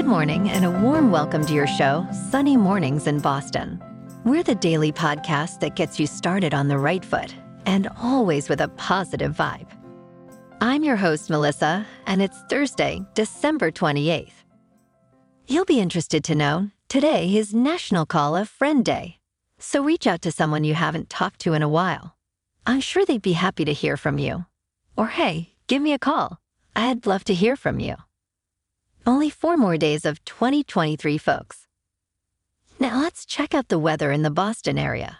Good morning and a warm welcome to your show, Sunny Mornings in Boston. We're the daily podcast that gets you started on the right foot and always with a positive vibe. I'm your host, Melissa, and it's Thursday, December 28th. You'll be interested to know today is National Call a Friend Day. So reach out to someone you haven't talked to in a while. I'm sure they'd be happy to hear from you. Or hey, give me a call. I'd love to hear from you. Only four more days of 2023, folks. Now let's check out the weather in the Boston area.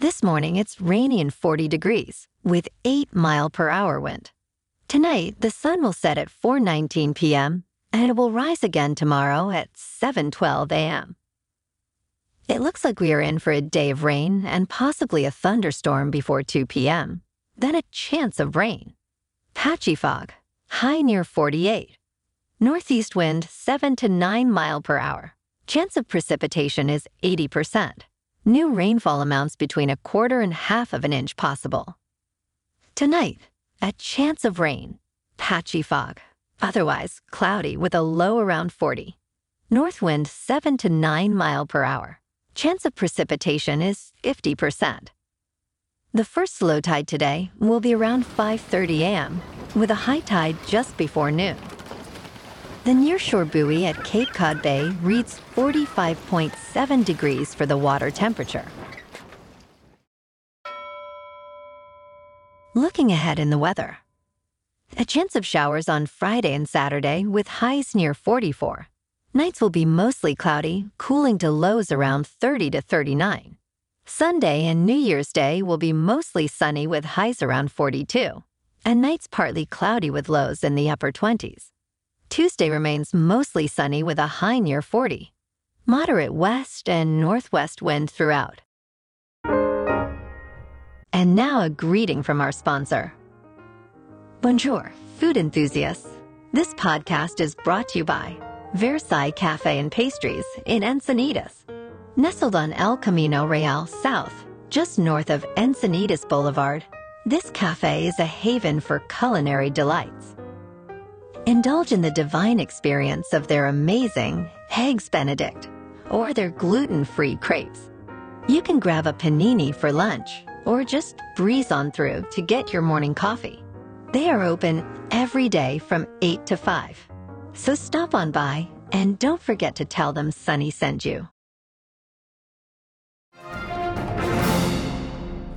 This morning it's rainy and 40 degrees with 8 mile per hour wind. Tonight the sun will set at 4:19 p.m. and it will rise again tomorrow at 7:12 a.m. It looks like we are in for a day of rain and possibly a thunderstorm before 2 p.m. Then a chance of rain. Patchy fog, high near 48. Northeast wind 7 to 9 mile per hour. Chance of precipitation is 80%. New rainfall amounts between a quarter and half of an inch possible. Tonight, a chance of rain. Patchy fog. Otherwise, cloudy with a low around 40. North wind 7 to 9 mile per hour. Chance of precipitation is 50%. The first low tide today will be around 5:30 a.m. with a high tide just before noon. The nearshore buoy at Cape Cod Bay reads 45.7 degrees for the water temperature. Looking ahead in the weather. A chance of showers on Friday and Saturday with highs near 44. Nights will be mostly cloudy, cooling to lows around 30 to 39. Sunday and New Year's Day will be mostly sunny with highs around 42, and nights partly cloudy with lows in the upper 20s. Tuesday remains mostly sunny with a high near 40. Moderate west and northwest wind throughout. And now a greeting from our sponsor. Bonjour, food enthusiasts. This podcast is brought to you by Versailles Cafe and Pastries in Encinitas. Nestled on El Camino Real South, just north of Encinitas Boulevard, this cafe is a haven for culinary delights. Indulge in the divine experience of their amazing Eggs Benedict or their gluten free crepes. You can grab a panini for lunch or just breeze on through to get your morning coffee. They are open every day from 8 to 5. So stop on by and don't forget to tell them Sunny sent you.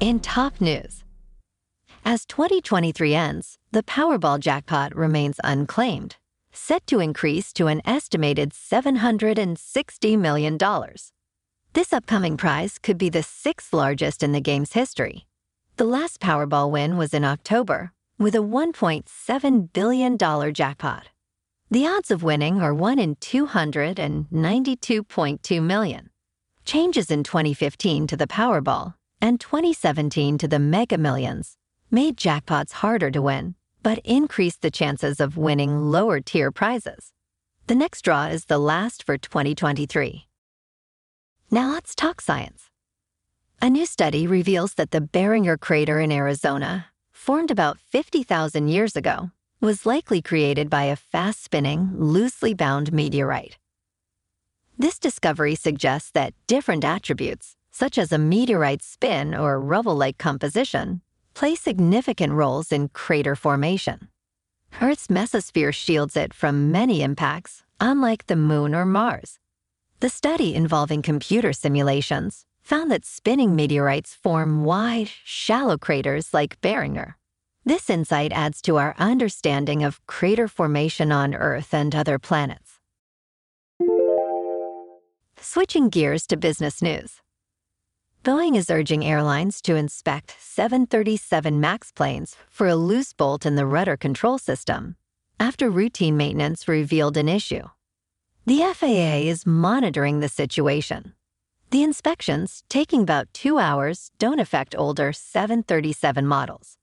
In top news, as 2023 ends, the Powerball jackpot remains unclaimed, set to increase to an estimated $760 million. This upcoming prize could be the sixth largest in the game's history. The last Powerball win was in October, with a $1.7 billion jackpot. The odds of winning are 1 in 292.2 million. Changes in 2015 to the Powerball and 2017 to the Mega Millions made jackpots harder to win, but increased the chances of winning lower tier prizes. The next draw is the last for 2023. Now let's talk science. A new study reveals that the Barringer crater in Arizona, formed about 50,000 years ago, was likely created by a fast spinning, loosely bound meteorite. This discovery suggests that different attributes, such as a meteorite's spin or rubble like composition, play significant roles in crater formation. Earth's mesosphere shields it from many impacts, unlike the Moon or Mars. The study involving computer simulations found that spinning meteorites form wide, shallow craters like Barringer. This insight adds to our understanding of crater formation on Earth and other planets. Switching gears to business news. Boeing is urging airlines to inspect 737 MAX planes for a loose bolt in the rudder control system after routine maintenance revealed an issue. The FAA is monitoring the situation. The inspections, taking about two hours, don't affect older 737 models.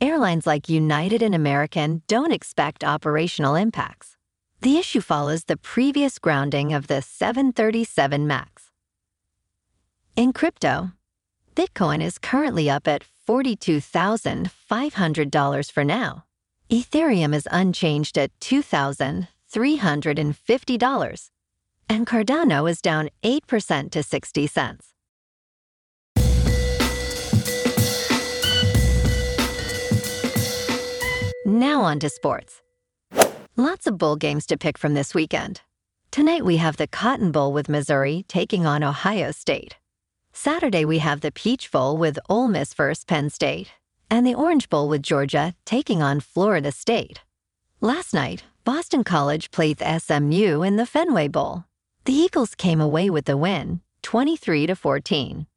Airlines like United and American don't expect operational impacts. The issue follows the previous grounding of the 737 MAX. In crypto, Bitcoin is currently up at $42,500 for now. Ethereum is unchanged at $2,000 $350. And Cardano is down 8% to 60 cents. Now on to sports. Lots of bowl games to pick from this weekend. Tonight we have the Cotton Bowl with Missouri taking on Ohio State. Saturday we have the Peach Bowl with Ole Miss versus Penn State, and the Orange Bowl with Georgia taking on Florida State. Last night, Boston College played SMU in the Fenway Bowl. The Eagles came away with the win, 23 to 14.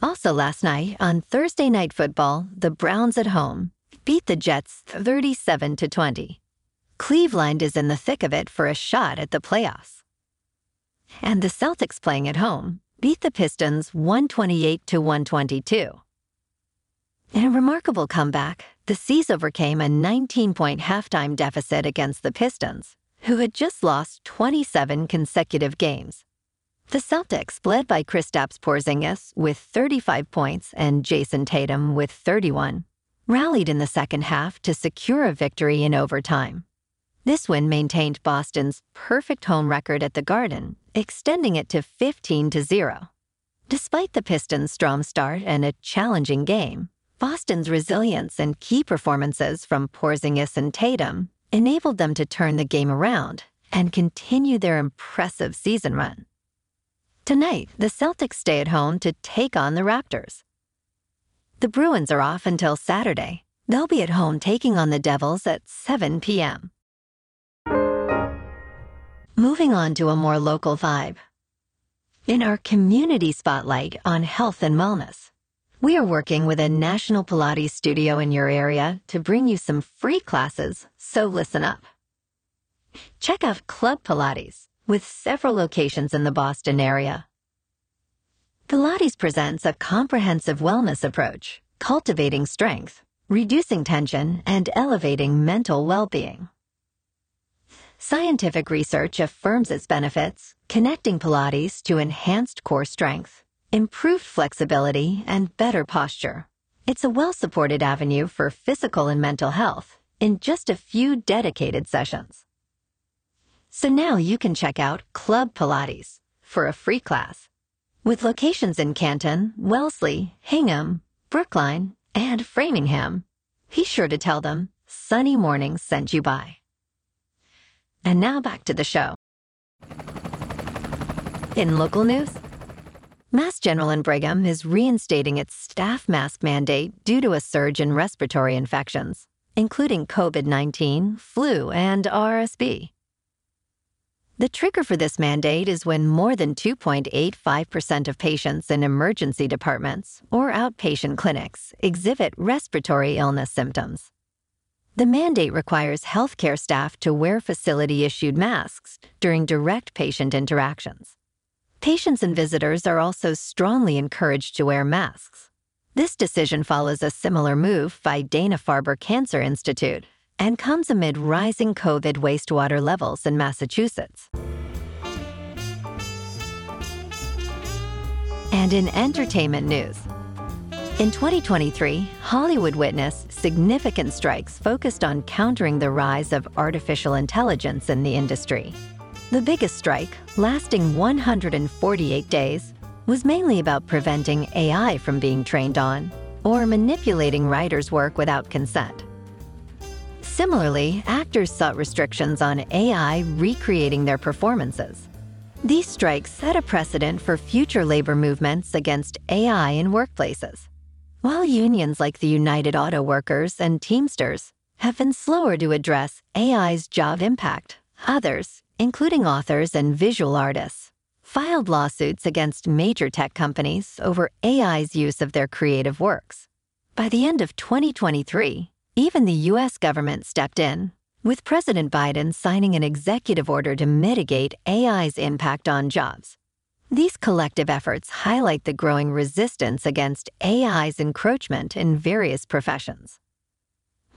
Also last night on Thursday Night Football, the Browns at home beat the Jets 37 to 20. Cleveland is in the thick of it for a shot at the playoffs. And the Celtics playing at home beat the Pistons 128 to 122. In a remarkable comeback, the C's overcame a 19 point halftime deficit against the Pistons, who had just lost 27 consecutive games. The Celtics, led by Kristaps Porzingis with 35 points and Jayson Tatum with 31, rallied in the second half to secure a victory in overtime. This win maintained Boston's perfect home record at the Garden, extending it to 15 to 0. Despite the Pistons' strong start and a challenging game, Boston's resilience and key performances from Porzingis and Tatum enabled them to turn the game around and continue their impressive season run. Tonight, the Celtics stay at home to take on the Raptors. The Bruins are off until Saturday. They'll be at home taking on the Devils at 7 p.m. Moving on to a more local vibe. In our community spotlight on health and wellness, we are working with a national Pilates studio in your area to bring you some free classes, so listen up. Check out Club Pilates with several locations in the Boston area. Pilates presents a comprehensive wellness approach, cultivating strength, reducing tension, and elevating mental well-being. Scientific research affirms its benefits, connecting Pilates to enhanced core strength, improved flexibility, and better posture. It's a well-supported avenue for physical and mental health in just a few dedicated sessions. So now you can check out Club Pilates for a free class with locations in Canton, Wellesley, Hingham, Brookline, and Framingham. Be sure to tell them Sunny Mornings sent you by. And now back to the show. In local news, Mass General in Brigham is reinstating its staff mask mandate due to a surge in respiratory infections, including COVID 19, flu, and RSV. The trigger for this mandate is when more than 2.85% of patients in emergency departments or outpatient clinics exhibit respiratory illness symptoms. The mandate requires healthcare staff to wear facility issued masks during direct patient interactions. Patients and visitors are also strongly encouraged to wear masks. This decision follows a similar move by Dana Farber Cancer Institute and comes amid rising COVID wastewater levels in Massachusetts. And in entertainment news, in 2023, Hollywood witnessed significant strikes focused on countering the rise of artificial intelligence in the industry. The biggest strike, lasting 148 days, was mainly about preventing AI from being trained on or manipulating writers' work without consent. Similarly, actors sought restrictions on AI recreating their performances. These strikes set a precedent for future labor movements against AI in workplaces. While unions like the United Auto Workers and Teamsters have been slower to address AI's job impact, others, including authors and visual artists, filed lawsuits against major tech companies over AI's use of their creative works. By the end of 2023, even the U.S. government stepped in, with President Biden signing an executive order to mitigate AI's impact on jobs. These collective efforts highlight the growing resistance against AI's encroachment in various professions.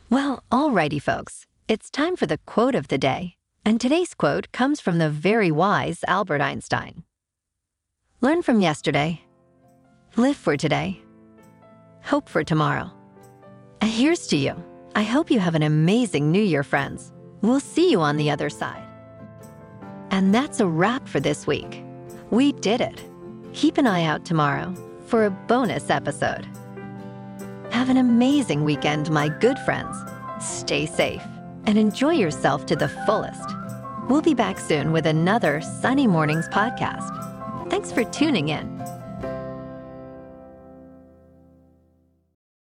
Well, alrighty, folks, it's time for the quote of the day. And today's quote comes from the very wise Albert Einstein Learn from yesterday, live for today, hope for tomorrow. And here's to you. I hope you have an amazing New Year, friends. We'll see you on the other side. And that's a wrap for this week. We did it. Keep an eye out tomorrow for a bonus episode. Have an amazing weekend, my good friends. Stay safe and enjoy yourself to the fullest. We'll be back soon with another Sunny Mornings podcast. Thanks for tuning in.